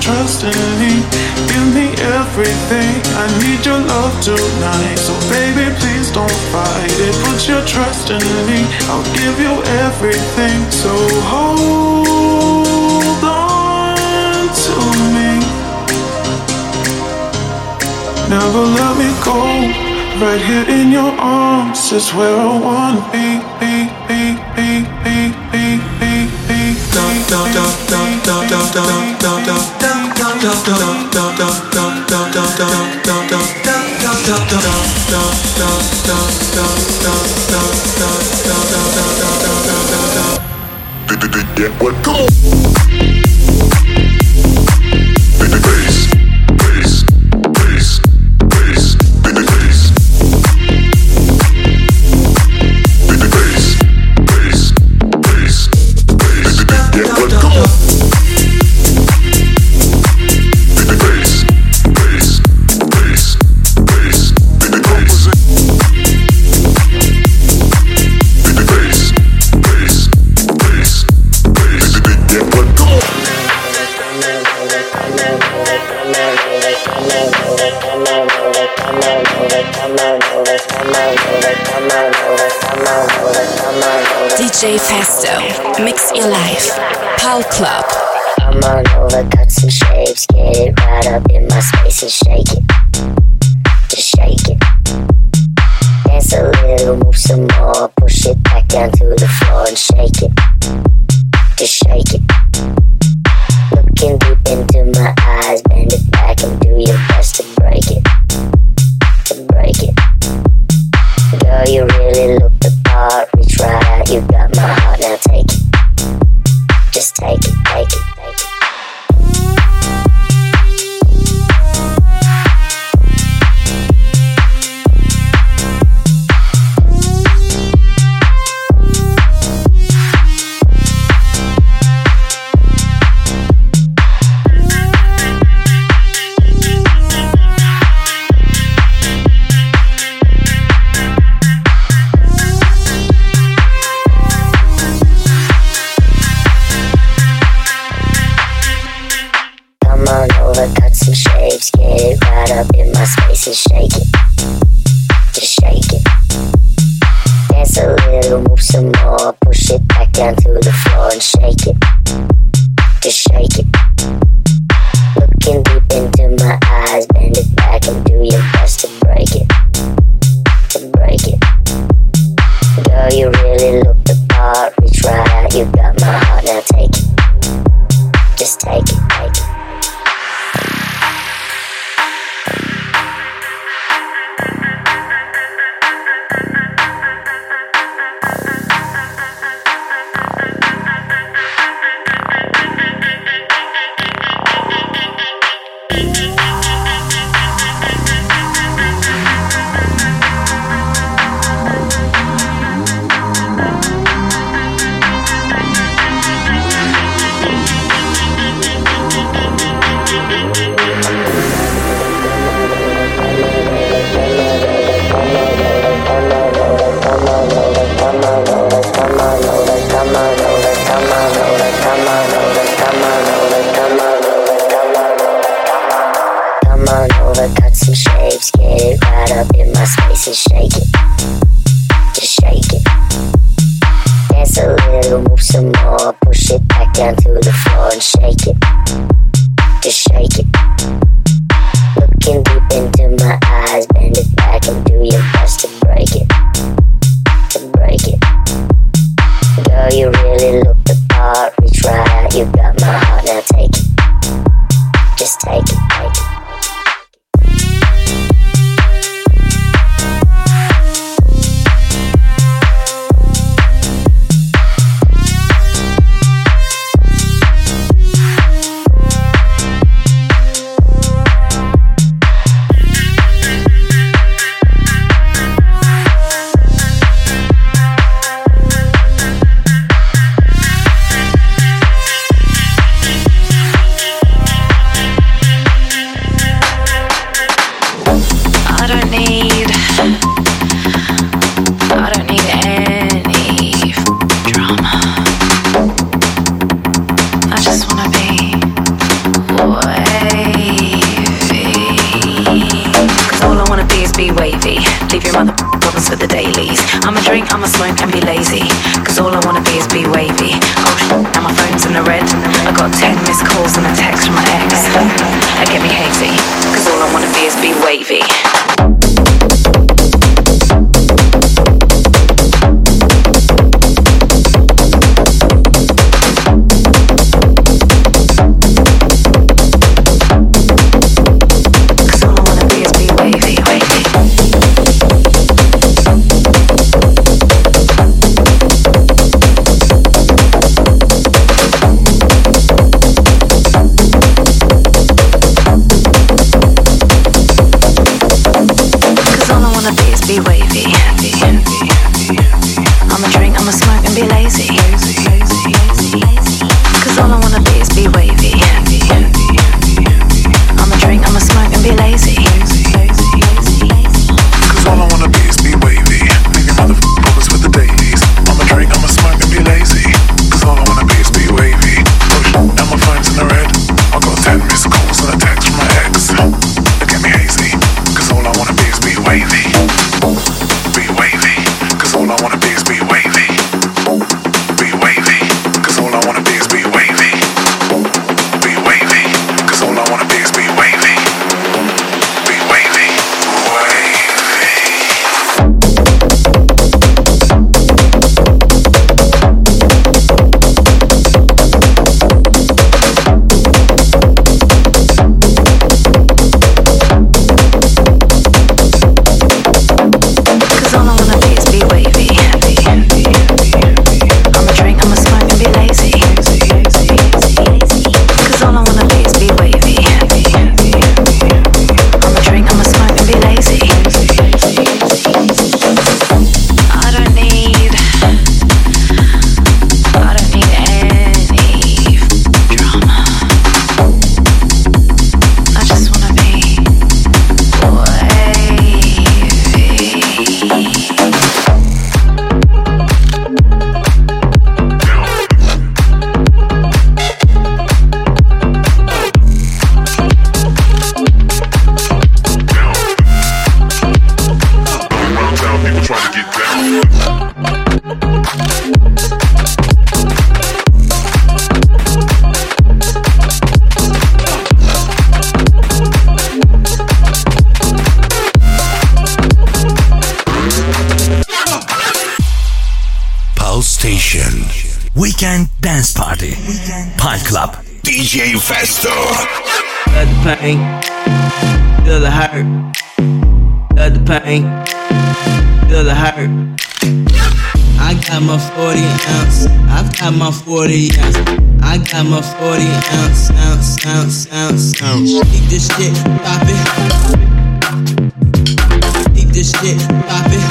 trust in me. Give me everything. I need your love tonight. So baby, please don't fight it. Put your trust in me. I'll give you everything. So hold on to me. Never let me go. Right here in your arms is where I wanna be. be, be, be, be, be, be, be. Get what? Come on. Bass. Your life. You got 40 ounce. I got my 40 ounce, ounce, ounce, ounce, ounce. Keep this shit poppin'. Keep this shit poppin'.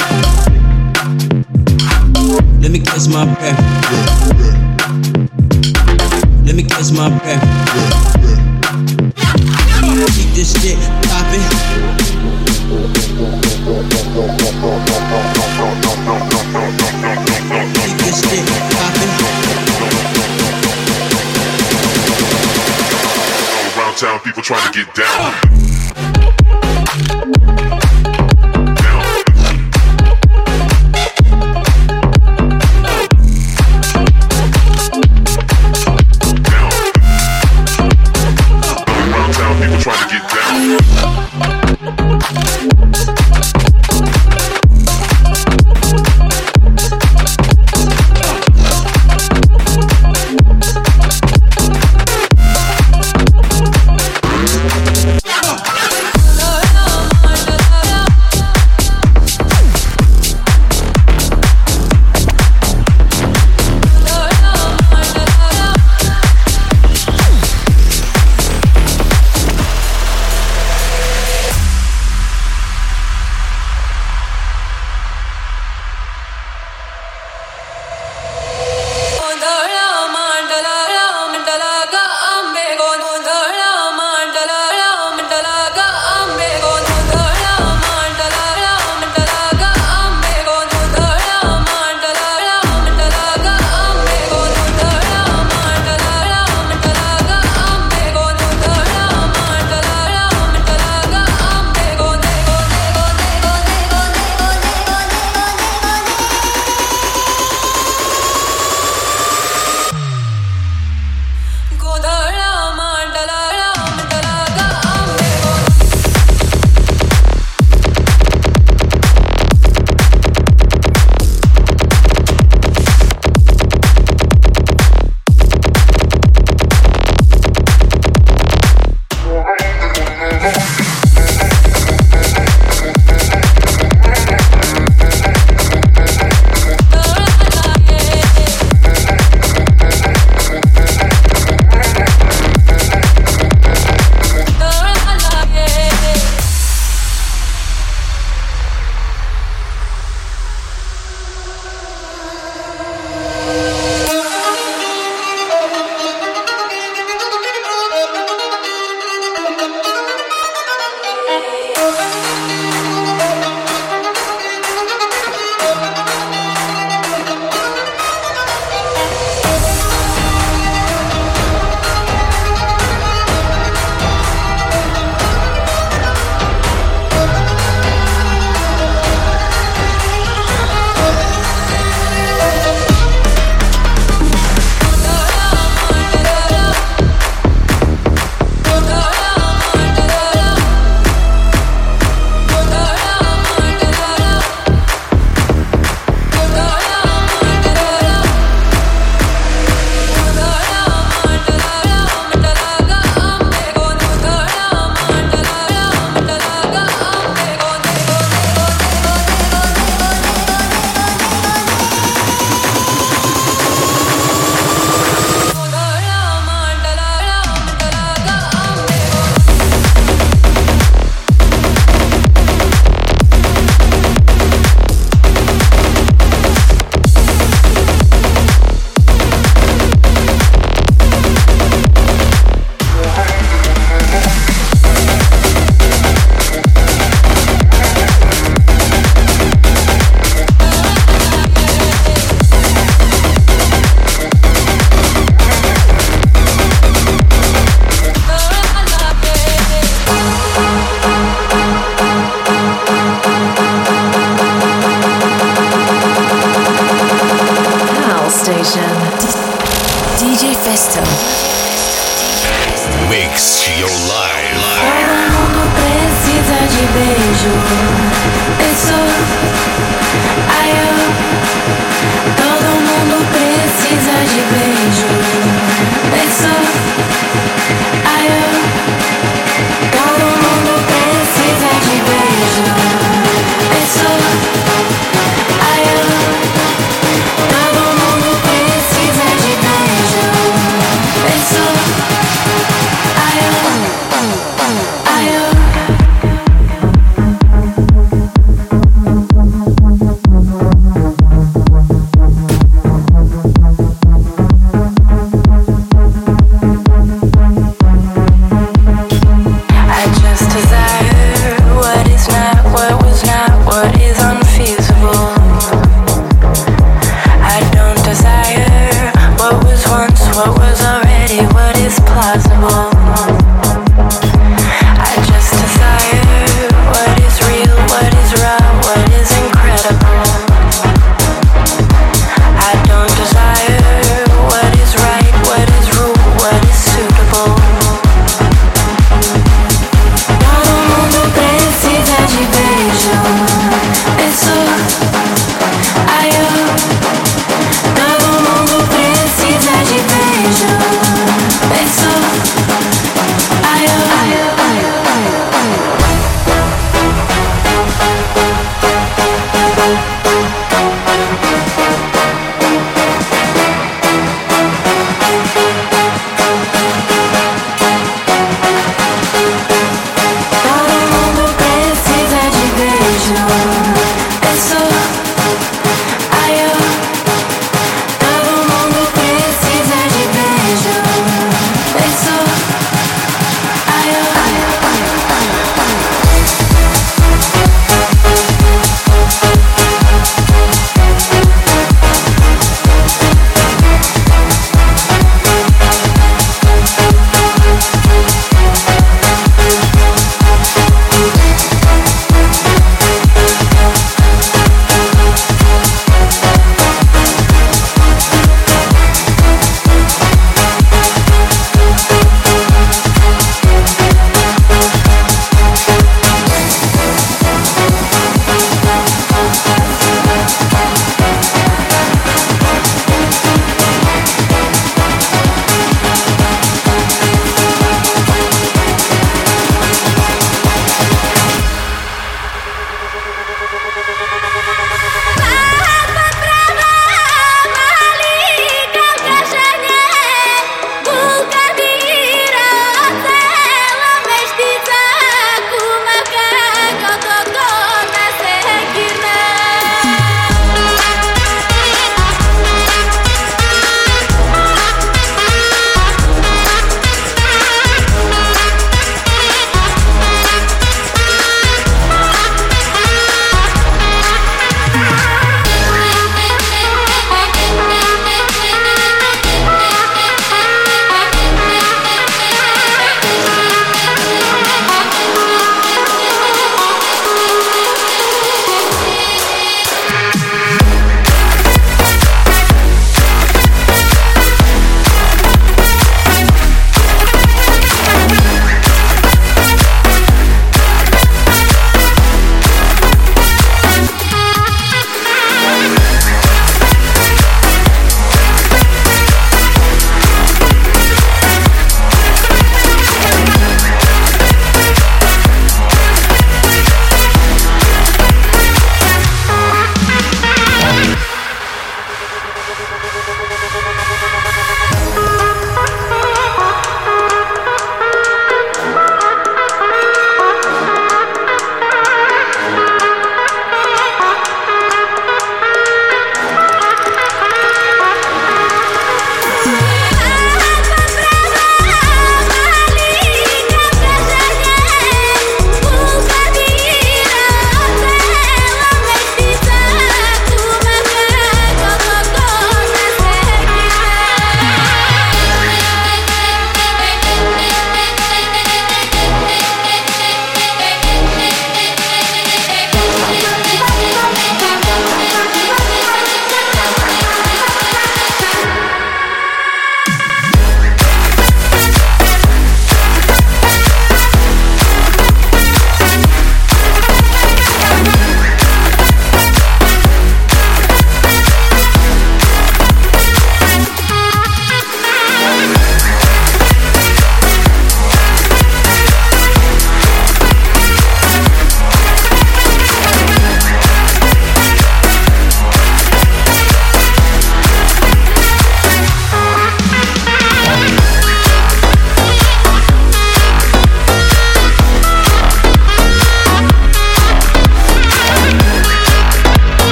Let me catch my breath. Let me catch my breath. Keep this shit poppin'. People trying to get down.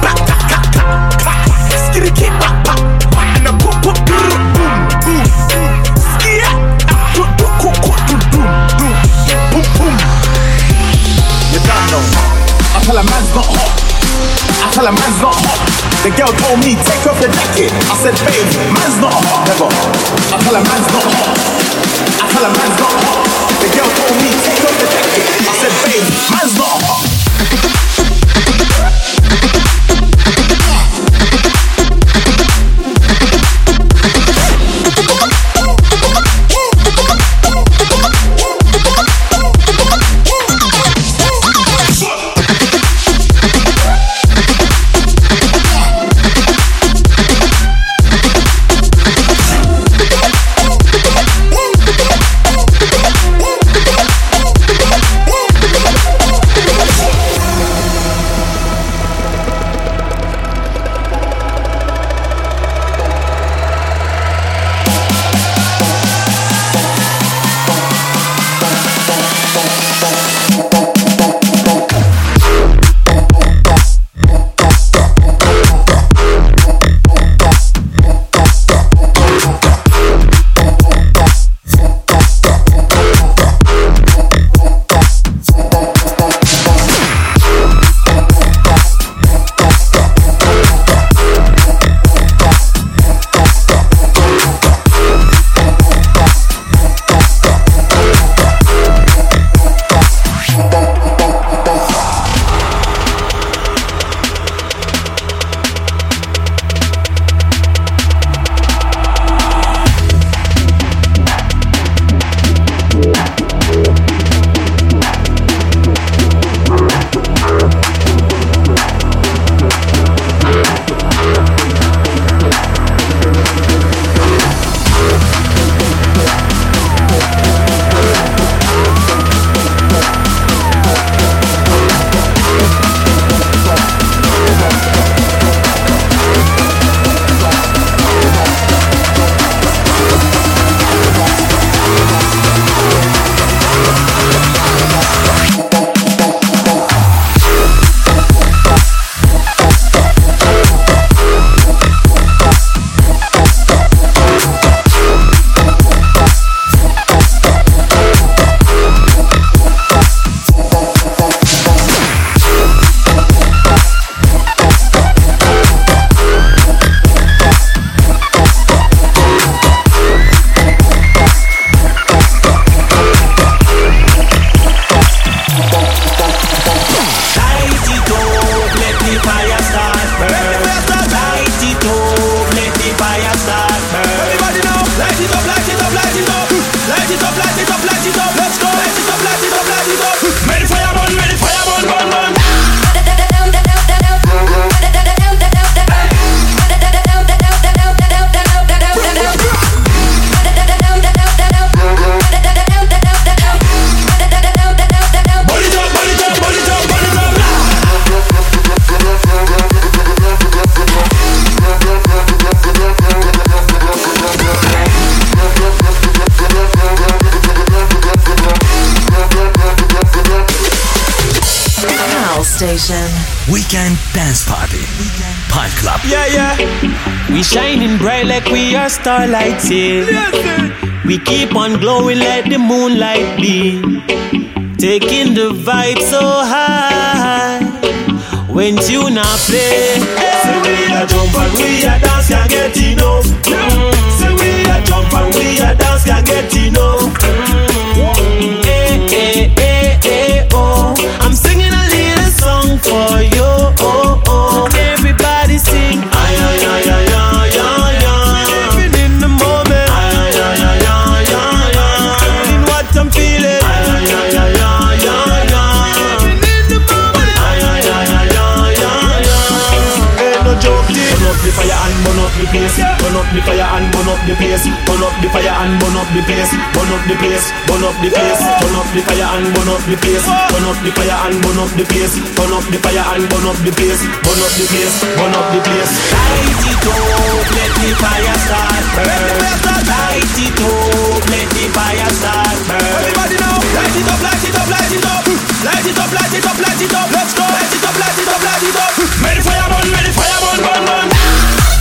Back, back. Skitty back, back, and a pop, pop, boom, boom. Skia, do, do, do, do, boom, boom. You don't. I tell a man's not hot. I tell a man's not hot. The girl told me take off your jacket. I said, babe, man's not hot. Never. I tell a man's not hot. I tell a man's not hot. The girl told me take off your jacket. I said, babe, man's not hot. Weekend Dance Party. Pipe Club. Yeah, yeah. We shining bright like we are starlight, yeah. We keep on glowing like the moonlight be. Taking the vibe so high. When you not play, say we a jump and we a dance, the fire and burn up the place. Burn up the fire and burn up the place. Burn up the place. Burn up the place. Burn up the fire and burn up the place. Burn up the fire and burn up the place. Burn up the fire and burn up the place. Burn up the place. Burn up the place. Light it up, let the fire start burn. Light it up, let the fire start burn. Everybody now, light it up, light it up, light it up. Light it up, light it up, light it up. Let's go. Light it up, light it up, light it up. Make the fire burn, make the fire burn, burn, burn.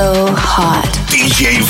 So hot. DJ.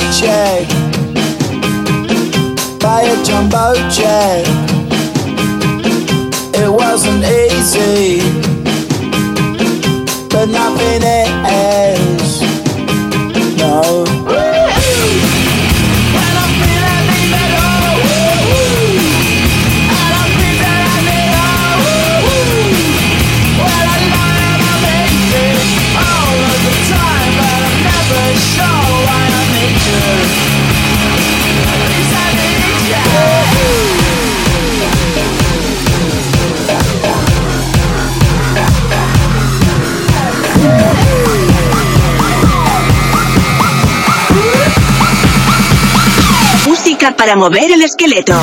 bag. Buy a jumbo jet. It wasn't easy, but nothing else. para mover el esqueleto.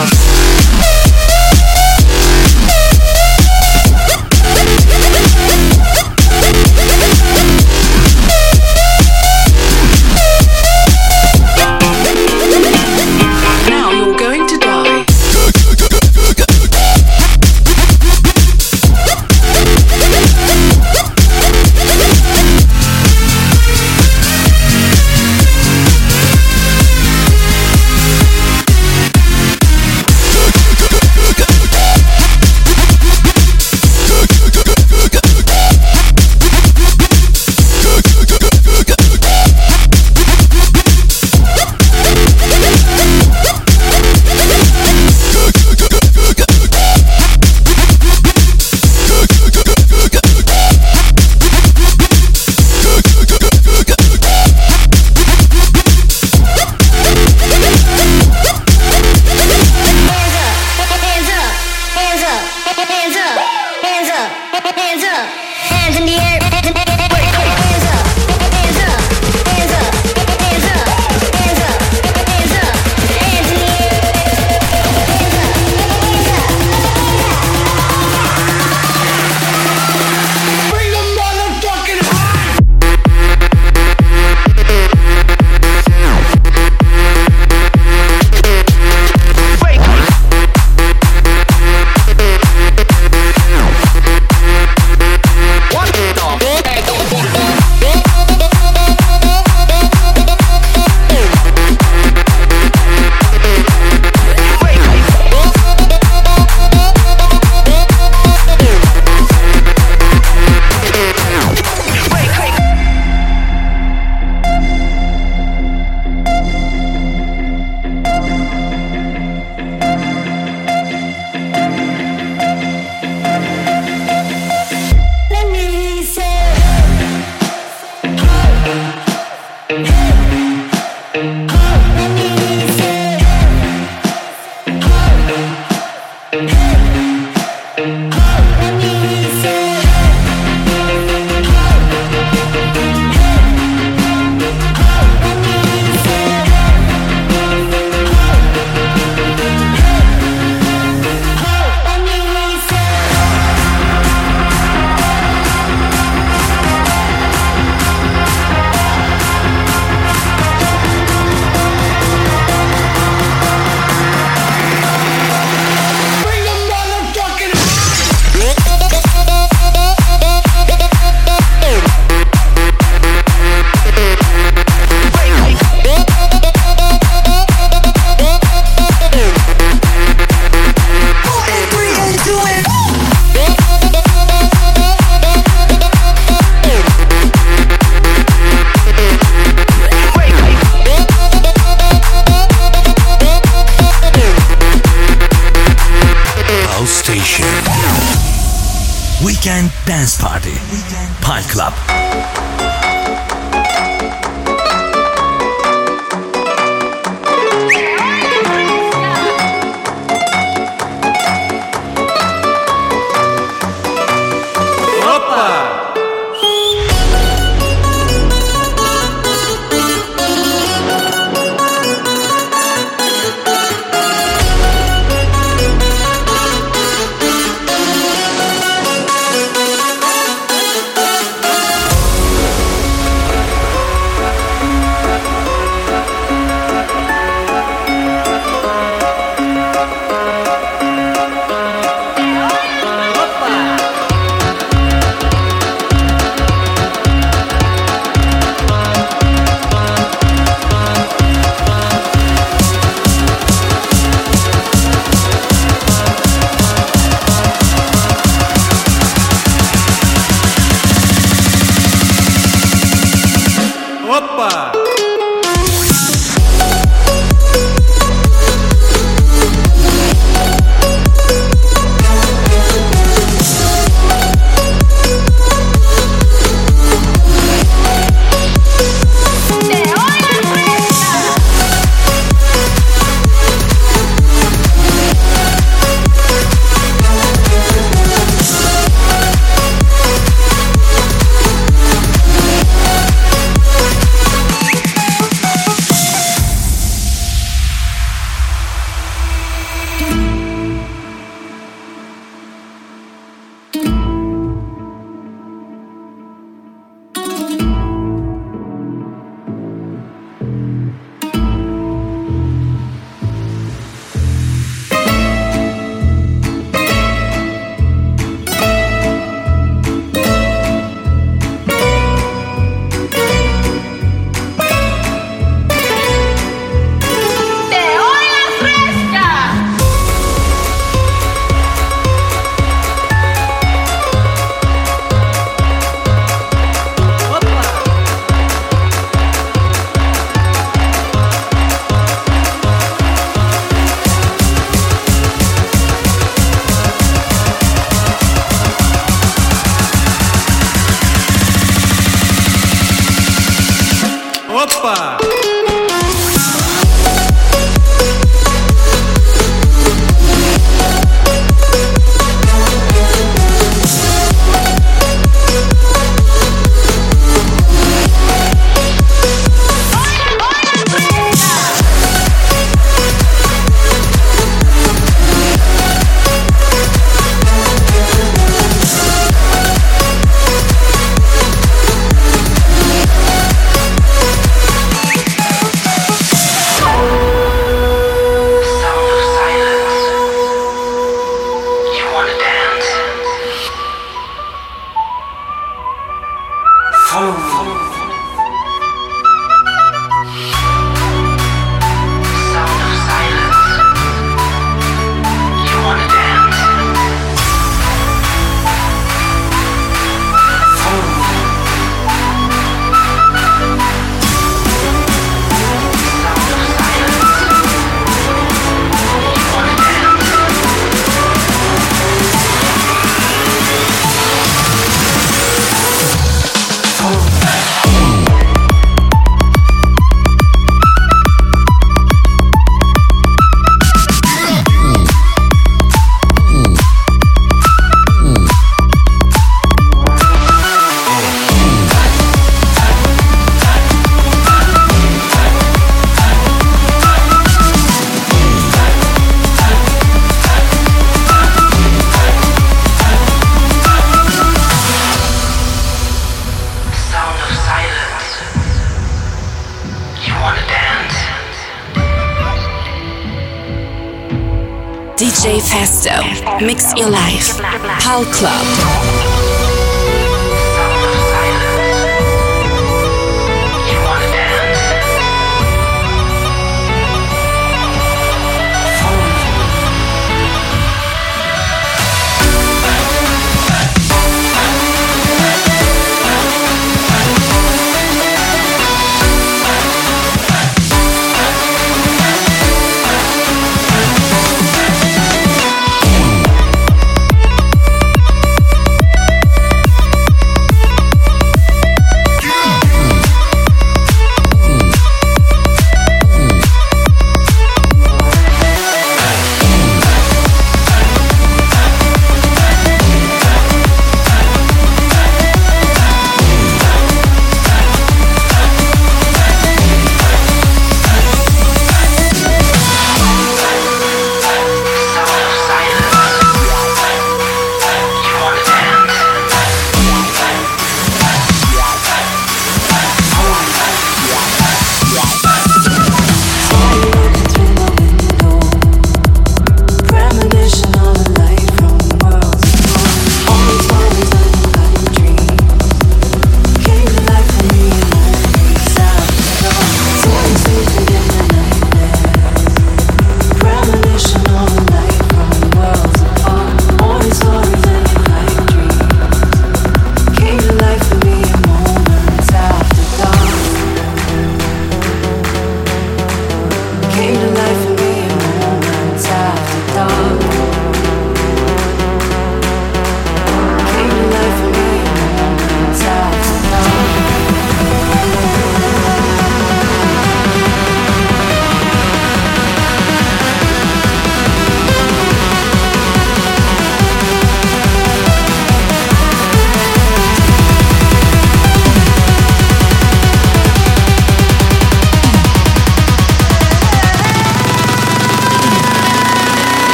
Mix your life. Pal Club.